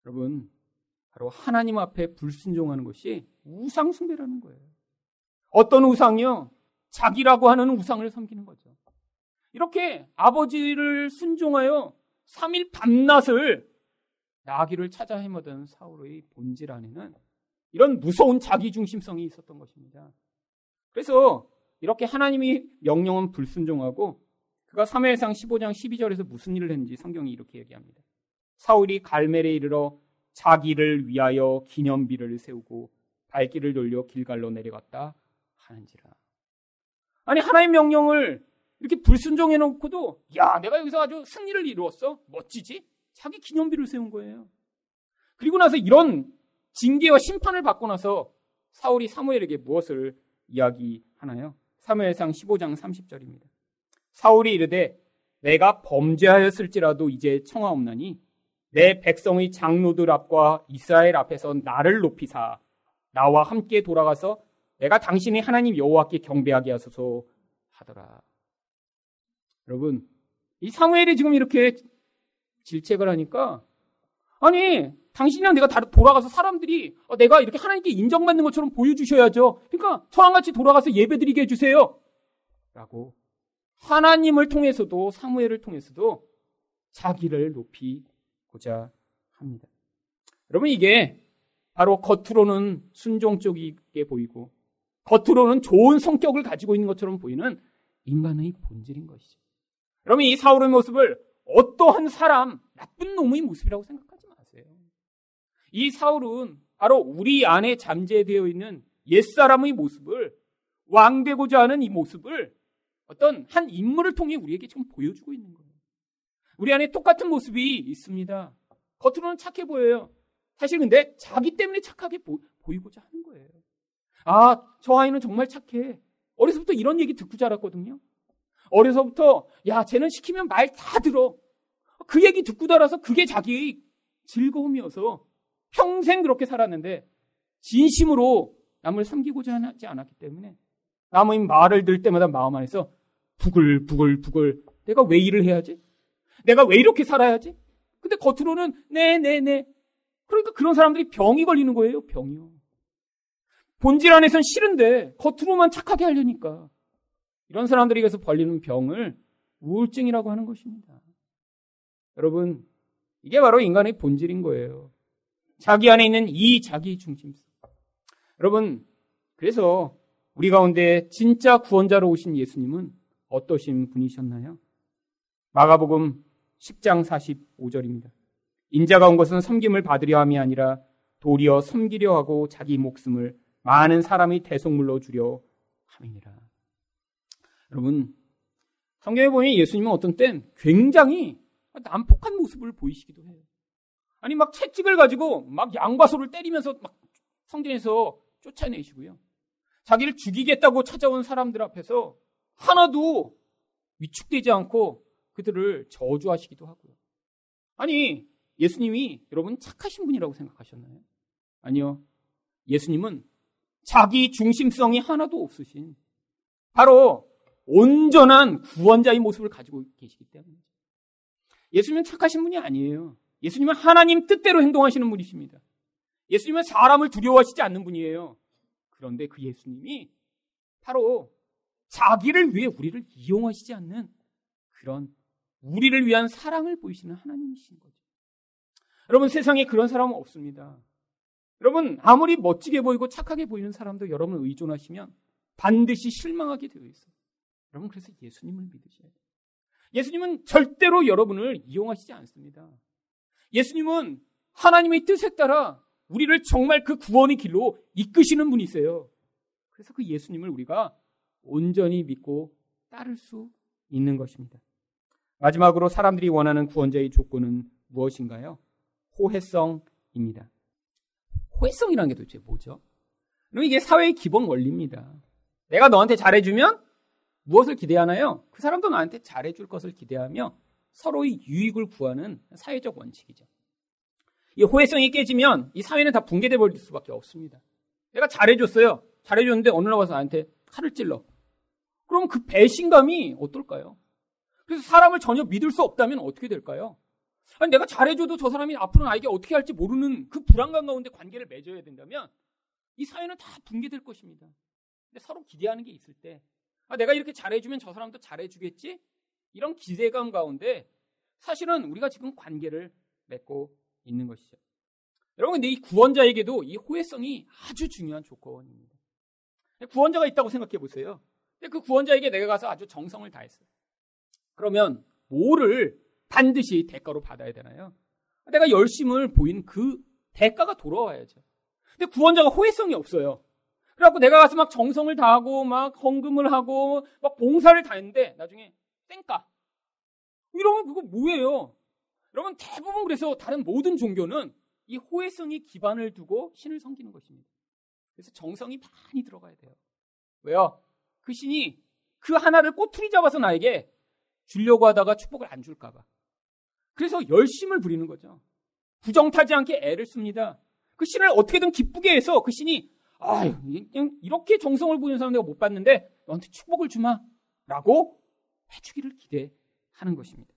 여러분, 바로 하나님 앞에 불순종하는 것이 우상 숭배라는 거예요. 어떤 우상이요? 자기라고 하는 우상을 섬기는 거죠. 이렇게 아버지를 순종하여 3일 밤낮을 나귀를 찾아 헤매던 사울의 본질 안에는 이런 무서운 자기 중심성이 있었던 것입니다. 그래서 이렇게 하나님이 명령은 불순종하고 그가 3회상 15장 12절에서 무슨 일을 했는지 성경이 이렇게 얘기합니다. 사울이 갈멜에 이르러 자기를 위하여 기념비를 세우고 발길을 돌려 길갈로 내려갔다 하는지라. 아니 하나님 명령을 이렇게 불순종해 놓고도 야 내가 여기서 아주 승리를 이루었어 멋지지 자기 기념비를 세운 거예요. 그리고 나서 이런 징계와 심판을 받고 나서 사울이 사무엘에게 무엇을 이야기하나요? 사무엘상 15장 30절입니다. 사울이 이르되 내가 범죄하였을지라도 이제 청하옵나니 내 백성의 장로들 앞과 이스라엘 앞에서 나를 높이사 나와 함께 돌아가서 내가 당신이 하나님 여호와께 경배하게 하소서 하더라. 여러분, 이 사무엘이 지금 이렇게 질책을 하니까 아니 당신이랑 내가 돌아가서 사람들이 어, 내가 이렇게 하나님께 인정받는 것처럼 보여주셔야죠. 그러니까 저랑 같이 돌아가서 예배드리게 해주세요. 라고 하나님을 통해서도 사무엘을 통해서도 자기를 높이고자 합니다. 여러분 이게 바로 겉으로는 순종적이게 보이고 겉으로는 좋은 성격을 가지고 있는 것처럼 보이는 인간의 본질인 것이죠. 여러분 이 사울의 모습을 어떠한 사람 나쁜 놈의 모습이라고 생각하지 마세요. 이 사울은 바로 우리 안에 잠재되어 있는 옛사람의 모습을 왕되고자 하는 이 모습을 어떤 한 인물을 통해 우리에게 지금 보여주고 있는 거예요. 우리 안에 똑같은 모습이 있습니다. 겉으로는 착해 보여요. 사실 근데 자기 때문에 착하게 보, 이고자 하는 거예요. 아, 저 아이는 정말 착해. 어려서부터 이런 얘기 듣고 자랐거든요. 어려서부터 야, 쟤는 시키면 말 다 들어. 그 얘기 듣고 자라서 그게 자기의 즐거움이어서 평생 그렇게 살았는데 진심으로 남을 섬기고자 하지 않았기 때문에 남의 말을 들 때마다 마음 안에서 부글부글 부글 내가 왜 일을 해야지? 내가 왜 이렇게 살아야지? 근데 겉으로는 네네네 네, 네. 그러니까 그런 사람들이 병이 걸리는 거예요 병이요 본질 안에선 싫은데 겉으로만 착하게 하려니까 이런 사람들에게서 벌리는 병을 우울증이라고 하는 것입니다 여러분 이게 바로 인간의 본질인 거예요 자기 안에 있는 이 자기 중심성 여러분 그래서 우리 가운데 진짜 구원자로 오신 예수님은 어떠신 분이셨나요? 마가복음 10장 45절입니다. 인자가 온 것은 섬김을 받으려 함이 아니라 도리어 섬기려 하고 자기 목숨을 많은 사람의 대속물로 주려 함이니라. 여러분, 성경에 보면 예수님은 어떤 땐 굉장히 난폭한 모습을 보이시기도 해요. 아니, 막 채찍을 가지고 막 양과 소를 때리면서 막 성전에서 쫓아내시고요. 자기를 죽이겠다고 찾아온 사람들 앞에서 하나도 위축되지 않고 그들을 저주하시기도 하고요. 아니, 예수님이 여러분 착하신 분이라고 생각하셨나요? 아니요. 예수님은 자기 중심성이 하나도 없으신 바로 온전한 구원자의 모습을 가지고 계시기 때문이죠. 예수님은 착하신 분이 아니에요. 예수님은 하나님 뜻대로 행동하시는 분이십니다. 예수님은 사람을 두려워하시지 않는 분이에요. 그런데 그 예수님이 바로 자기를 위해 우리를 이용하시지 않는 그런 우리를 위한 사랑을 보이시는 하나님이신 거죠. 여러분 세상에 그런 사람은 없습니다. 여러분 아무리 멋지게 보이고 착하게 보이는 사람도 여러분을 의존하시면 반드시 실망하게 되어 있어요. 여러분 그래서 예수님을 믿으셔야 돼요. 예수님은 절대로 여러분을 이용하시지 않습니다. 예수님은 하나님의 뜻에 따라 우리를 정말 그 구원의 길로 이끄시는 분이세요. 그래서 그 예수님을 우리가 온전히 믿고 따를 수 있는 것입니다. 마지막으로 사람들이 원하는 구원자의 조건은 무엇인가요? 호혜성입니다. 호혜성이라는 게 도대체 뭐죠? 그럼 이게 사회의 기본 원리입니다. 내가 너한테 잘해주면 무엇을 기대하나요? 그 사람도 나한테 잘해줄 것을 기대하며 서로의 유익을 구하는 사회적 원칙이죠. 이 호혜성이 깨지면 이 사회는 다 붕괴돼 버릴 수밖에 없습니다. 내가 잘해줬어요. 잘해줬는데 어느 날 와서 나한테 칼을 찔러. 그럼 그 배신감이 어떨까요? 그래서 사람을 전혀 믿을 수 없다면 어떻게 될까요? 아니, 내가 잘해줘도 저 사람이 앞으로 나에게 어떻게 할지 모르는 그 불안감 가운데 관계를 맺어야 된다면 이 사회는 다 붕괴될 것입니다. 근데 서로 기대하는 게 있을 때, 아, 내가 이렇게 잘해주면 저 사람도 잘해주겠지? 이런 기대감 가운데 사실은 우리가 지금 관계를 맺고 있는 것이죠. 여러분, 근데 이 구원자에게도 이 호혜성이 아주 중요한 조건입니다. 구원자가 있다고 생각해 보세요. 근데 그 구원자에게 내가 가서 아주 정성을 다했어요. 그러면 뭐를 반드시 대가로 받아야 되나요? 내가 열심을 보인 그 대가가 돌아와야죠. 근데 구원자가 호혜성이 없어요. 그래갖고 내가 가서 막 정성을 다하고 막 헌금을 하고 막 봉사를 다 했는데 나중에 땡까. 이러면 그거 뭐예요? 여러분 대부분 그래서 다른 모든 종교는 이 호혜성이 기반을 두고 신을 섬기는 것입니다. 그래서 정성이 많이 들어가야 돼요. 왜요? 그 신이 그 하나를 꼬투리 잡아서 나에게 주려고 하다가 축복을 안 줄까봐. 그래서 열심을 부리는 거죠. 부정타지 않게 애를 씁니다. 그 신을 어떻게든 기쁘게 해서 그 신이 아유 이렇게 정성을 보이는 사람 내가 못 봤는데 너한테 축복을 주마 라고 해주기를 기대하는 것입니다.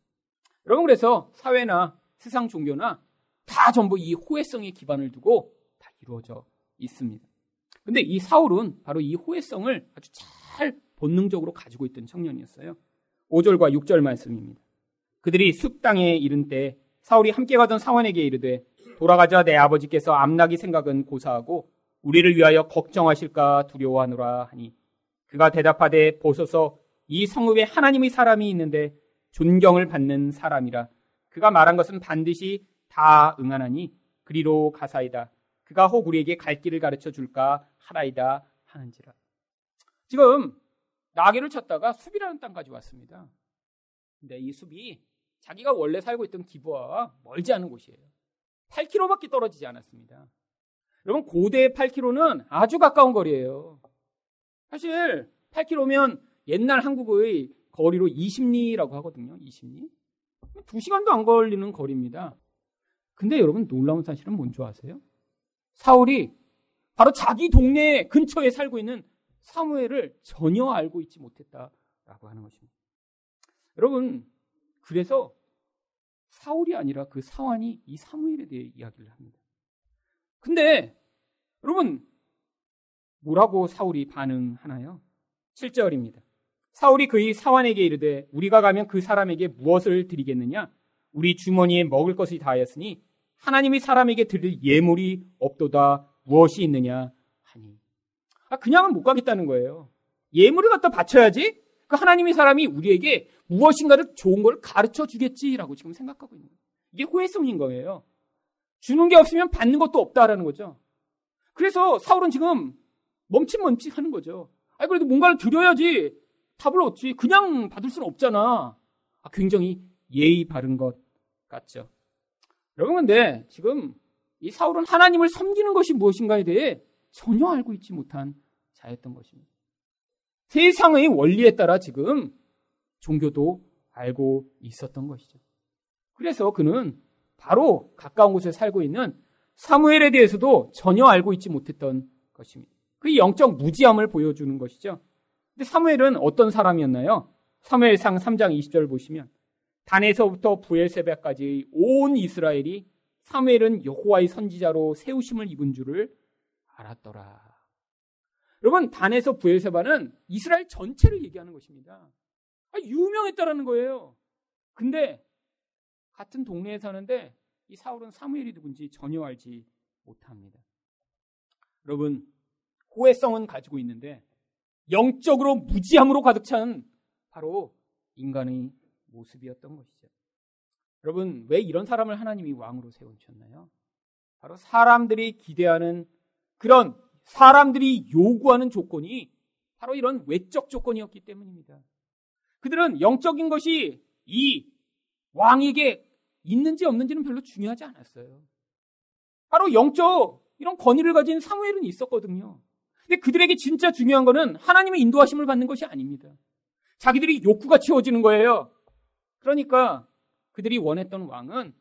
여러분 그래서 사회나 세상 종교나 다 전부 이 호혜성의 기반을 두고 다 이루어져 있습니다. 근데 이 사울은 바로 이 호혜성을 아주 잘 본능적으로 가지고 있던 청년이었어요. 5절과 6절 말씀입니다. 그들이 숲 땅에 이른 때 사울이 함께 가던 사원에게 이르되 돌아가자 내 아버지께서 암나기 생각은 고사하고 우리를 위하여 걱정하실까 두려워하노라 하니 그가 대답하되 보소서 이 성읍에 하나님의 사람이 있는데 존경을 받는 사람이라 그가 말한 것은 반드시 다 응하나니 그리로 가사이다 그가 혹 우리에게 갈 길을 가르쳐 줄까 하라이다 하는지라 지금 나귀를 쳤다가 숲이라는 땅까지 왔습니다. 근데 이 숲이 자기가 원래 살고 있던 기부와 멀지 않은 곳이에요. 8km밖에 떨어지지 않았습니다. 여러분 고대 8km는 아주 가까운 거리예요. 사실 8km면 옛날 한국의 거리로 20리라고 하거든요. 20리. 2시간도 안 걸리는 거리입니다. 근데 여러분 놀라운 사실은 뭔지 아세요? 사울이 바로 자기 동네 근처에 살고 있는 사무엘을 전혀 알고 있지 못했다라고 하는 것입니다. 여러분, 그래서 사울이 아니라 그 사환이 이 사무엘에 대해 이야기를 합니다. 근데 여러분 뭐라고 사울이 반응하나요? 7절입니다. 사울이 그의 사환에게 이르되 우리가 가면 그 사람에게 무엇을 드리겠느냐? 우리 주머니에 먹을 것이 다하였으니 하나님이 사람에게 드릴 예물이 없도다 무엇이 있느냐 하니 아, 그냥은 못 가겠다는 거예요. 예물을 갖다 바쳐야지 그 하나님의 사람이 우리에게 무엇인가를 좋은 걸 가르쳐 주겠지라고 지금 생각하고 있는 거예요. 이게 호혜성인 거예요. 주는 게 없으면 받는 것도 없다라는 거죠. 그래서 사울은 지금 멈칫멈칫 하는 거죠. 아 그래도 뭔가를 드려야지 답을 얻지. 그냥 받을 수는 없잖아. 아, 굉장히 예의 바른 것 같죠. 여러분 근데 지금 이 사울은 하나님을 섬기는 것이 무엇인가에 대해 전혀 알고 있지 못한 자였던 것입니다. 세상의 원리에 따라 지금 종교도 알고 있었던 것이죠. 그래서 그는 바로 가까운 곳에 살고 있는 사무엘에 대해서도 전혀 알고 있지 못했던 것입니다. 그 영적 무지함을 보여주는 것이죠. 근데 사무엘은 어떤 사람이었나요? 사무엘상 3장 20절 보시면 단에서부터 부엘세바까지 온 이스라엘이 사무엘은 여호와의 선지자로 세우심을 입은 줄을 알았더라. 여러분 단에서 부엘세바는 이스라엘 전체를 얘기하는 것입니다. 아, 유명했다라는 거예요. 근데 같은 동네에 사는데 이 사울은 사무엘이 누군지 전혀 알지 못합니다. 여러분 호혜성은 가지고 있는데 영적으로 무지함으로 가득 찬 바로 인간의 모습이었던 것이죠. 여러분 왜 이런 사람을 하나님이 왕으로 세우셨나요? 바로 사람들이 기대하는 그런 사람들이 요구하는 조건이 바로 이런 외적 조건이었기 때문입니다. 그들은 영적인 것이 이 왕에게 있는지 없는지는 별로 중요하지 않았어요. 바로 영적 이런 권위를 가진 사무엘은 있었거든요. 근데 그들에게 진짜 중요한 거는 하나님의 인도하심을 받는 것이 아닙니다. 자기들이 욕구가 채워지는 거예요. 그러니까 그들이 원했던 왕은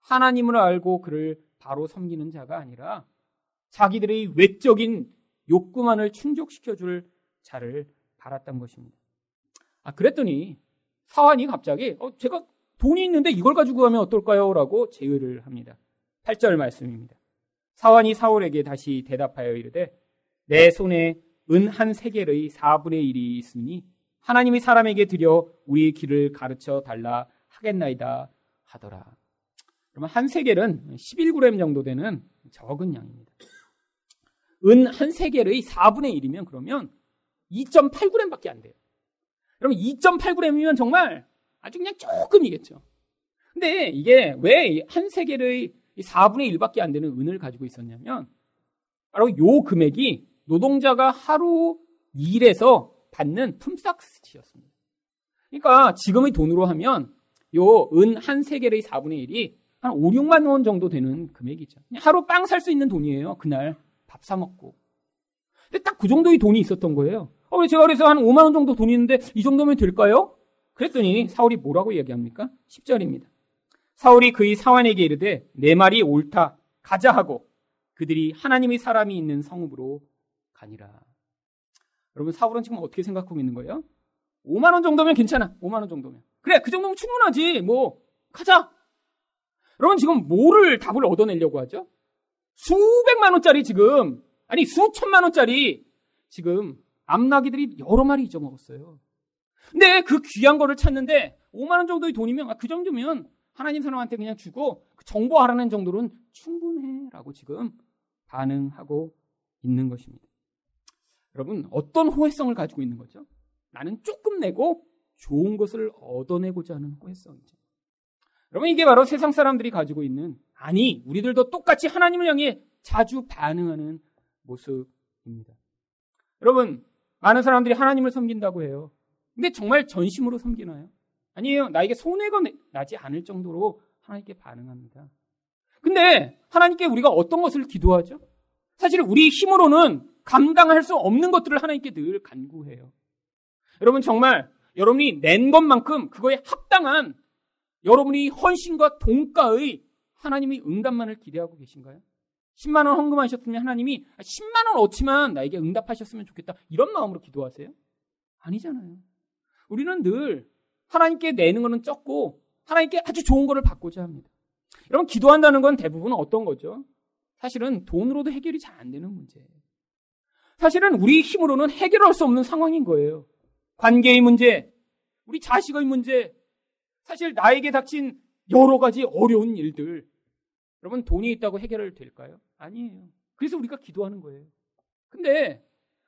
하나님을 알고 그를 바로 섬기는 자가 아니라 자기들의 외적인 욕구만을 충족시켜 줄 자를 바랐던 것입니다. 아, 그랬더니 사환이 갑자기 어, 제가 돈이 있는데 이걸 가지고 가면 어떨까요? 라고 제의를 합니다. 8절 말씀입니다. 사환이 사울에게 다시 대답하여 이르되 내 손에 은 한 세겔의 4분의 1이 있으니 하나님이 사람에게 드려 우리의 길을 가르쳐 달라 하겠나이다 하더라. 그러면 한 세겔은 11g 정도 되는 적은 양입니다. 은 한 세겔의 4분의 1이면 그러면 2.8g밖에 안 돼요. 그럼 2.8g이면 정말 아주 그냥 조금이겠죠. 근데 이게 왜 한 세겔의 4분의 1밖에 안 되는 은을 가지고 있었냐면 바로 요 금액이 노동자가 하루 일해서 받는 품삯이었습니다. 그러니까 지금의 돈으로 하면 요 은 한 세겔의 4분의 1이 한 5, 6만 원 정도 되는 금액이죠. 하루 빵 살 수 있는 돈이에요. 그날 밥 사 먹고. 근데 딱 그 정도의 돈이 있었던 거예요. 어, 제가 그래서 한 5만 원 정도 돈이 있는데 이 정도면 될까요? 그랬더니 사울이 뭐라고 얘기합니까? 10절입니다. 사울이 그의 사환에게 이르되 내 말이 옳다 가자 하고 그들이 하나님의 사람이 있는 성읍으로 가니라. 여러분 사울은 지금 어떻게 생각하고 있는 거예요? 5만 원 정도면 괜찮아. 5만 원 정도면. 그래 그 정도면 충분하지. 뭐 가자. 여러분 지금 뭐를 답을 얻어내려고 하죠? 수백만 원짜리 지금 아니 수천만 원짜리 지금 암나기들이 여러 마리 잊어먹었어요. 근데 그 귀한 거를 찾는데 5만 원 정도의 돈이면 아, 그 정도면 하나님 사람한테 그냥 주고 그 정보하라는 정도로는 충분해라고 지금 반응하고 있는 것입니다. 여러분 어떤 호혜성을 가지고 있는 거죠? 나는 조금 내고 좋은 것을 얻어내고자 하는 호혜성이죠. 여러분 이게 바로 세상 사람들이 가지고 있는 아니 우리들도 똑같이 하나님을 향해 자주 반응하는 모습입니다. 여러분 많은 사람들이 하나님을 섬긴다고 해요. 근데 정말 전심으로 섬기나요? 아니에요. 나에게 손해가 나지 않을 정도로 하나님께 반응합니다. 근데 하나님께 우리가 어떤 것을 기도하죠? 사실 우리 힘으로는 감당할 수 없는 것들을 하나님께 늘 간구해요. 여러분 정말 여러분이 낸 것만큼 그거에 합당한 여러분이 헌신과 동가의 하나님의 응답만을 기대하고 계신가요? 10만 원 헌금하셨으면 하나님이 10만 원 어치만 나에게 응답하셨으면 좋겠다. 이런 마음으로 기도하세요? 아니잖아요. 우리는 늘 하나님께 내는 것은 적고 하나님께 아주 좋은 것을 받고자 합니다. 여러분 기도한다는 건 대부분 어떤 거죠? 사실은 돈으로도 해결이 잘 안 되는 문제예요. 사실은 우리 힘으로는 해결할 수 없는 상황인 거예요. 관계의 문제, 우리 자식의 문제, 사실 나에게 닥친 여러 가지 어려운 일들. 여러분 돈이 있다고 해결을 될까요? 아니에요. 그래서 우리가 기도하는 거예요. 근데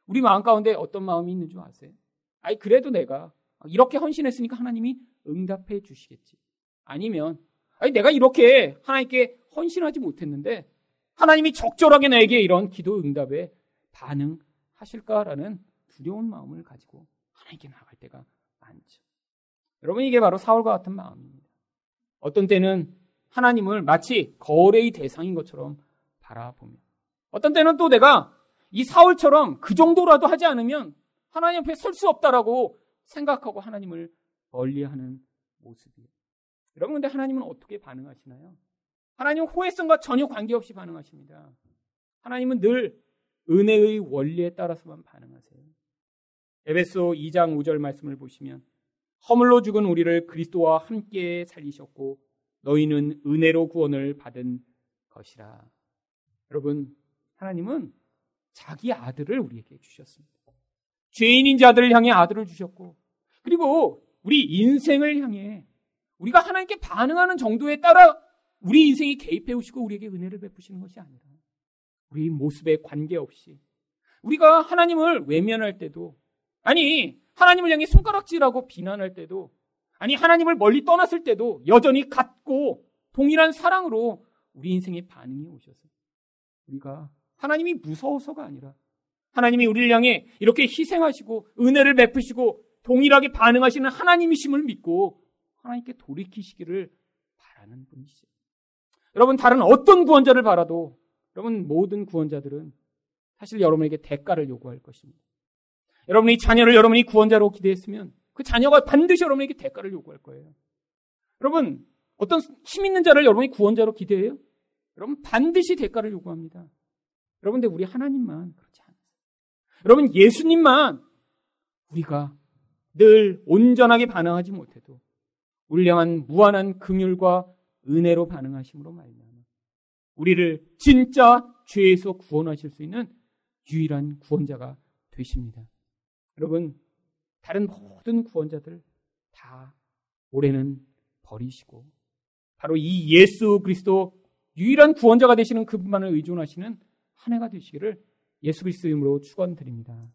우리 마음 가운데 어떤 마음이 있는 줄 아세요? 아니 그래도 내가 이렇게 헌신했으니까 하나님이 응답해 주시겠지. 아니면 아니 내가 이렇게 하나님께 헌신하지 못했는데 하나님이 적절하게 나에게 이런 기도 응답에 반응하실까라는 두려운 마음을 가지고 하나님께 나갈 때가 많죠. 여러분 이게 바로 사울과 같은 마음입니다. 어떤 때는 하나님을 마치 거래의 대상인 것처럼 바라보며 어떤 때는 또 내가 이 사울처럼 그 정도라도 하지 않으면 하나님 앞에 설 수 없다라고 생각하고 하나님을 멀리하는 모습이에요. 여러분 근데 하나님은 어떻게 반응하시나요? 하나님은 호혜성과 전혀 관계없이 반응하십니다. 하나님은 늘 은혜의 원리에 따라서만 반응하세요. 에베소 2장 5절 말씀을 보시면 허물로 죽은 우리를 그리스도와 함께 살리셨고 너희는 은혜로 구원을 받은 것이라. 여러분, 하나님은 자기 아들을 우리에게 주셨습니다. 죄인인 자들을 향해 아들을 주셨고, 그리고 우리 인생을 향해 우리가 하나님께 반응하는 정도에 따라 우리 인생이 개입해 오시고 우리에게 은혜를 베푸시는 것이 아니라 우리 모습에 관계없이 우리가 하나님을 외면할 때도 아니 하나님을 향해 손가락질하고 비난할 때도 아니 하나님을 멀리 떠났을 때도 여전히 같고 동일한 사랑으로 우리 인생에 반응이 오셔서 우리가 하나님이 무서워서가 아니라 하나님이 우리를 향해 이렇게 희생하시고 은혜를 베푸시고 동일하게 반응하시는 하나님이심을 믿고 하나님께 돌이키시기를 바라는 분이시죠. 여러분 다른 어떤 구원자를 바라도 여러분 모든 구원자들은 사실 여러분에게 대가를 요구할 것입니다. 여러분이 자녀를 여러분이 구원자로 기대했으면 그 자녀가 반드시 여러분에게 대가를 요구할 거예요. 여러분 어떤 힘 있는 자를 여러분이 구원자로 기대해요? 여러분 반드시 대가를 요구합니다. 여러분들 우리 하나님만 그렇지 않아요. 여러분 예수님만 우리가 늘 온전하게 반응하지 못해도 울량한 무한한 긍휼과 은혜로 반응하심으로 말미암아 우리를 진짜 죄에서 구원하실 수 있는 유일한 구원자가 되십니다. 여러분 다른 모든 구원자들 다 올해는 버리시고 바로 이 예수 그리스도 유일한 구원자가 되시는 그분만을 의존하시는 한 해가 되시기를 예수 그리스도 이름으로 축원드립니다.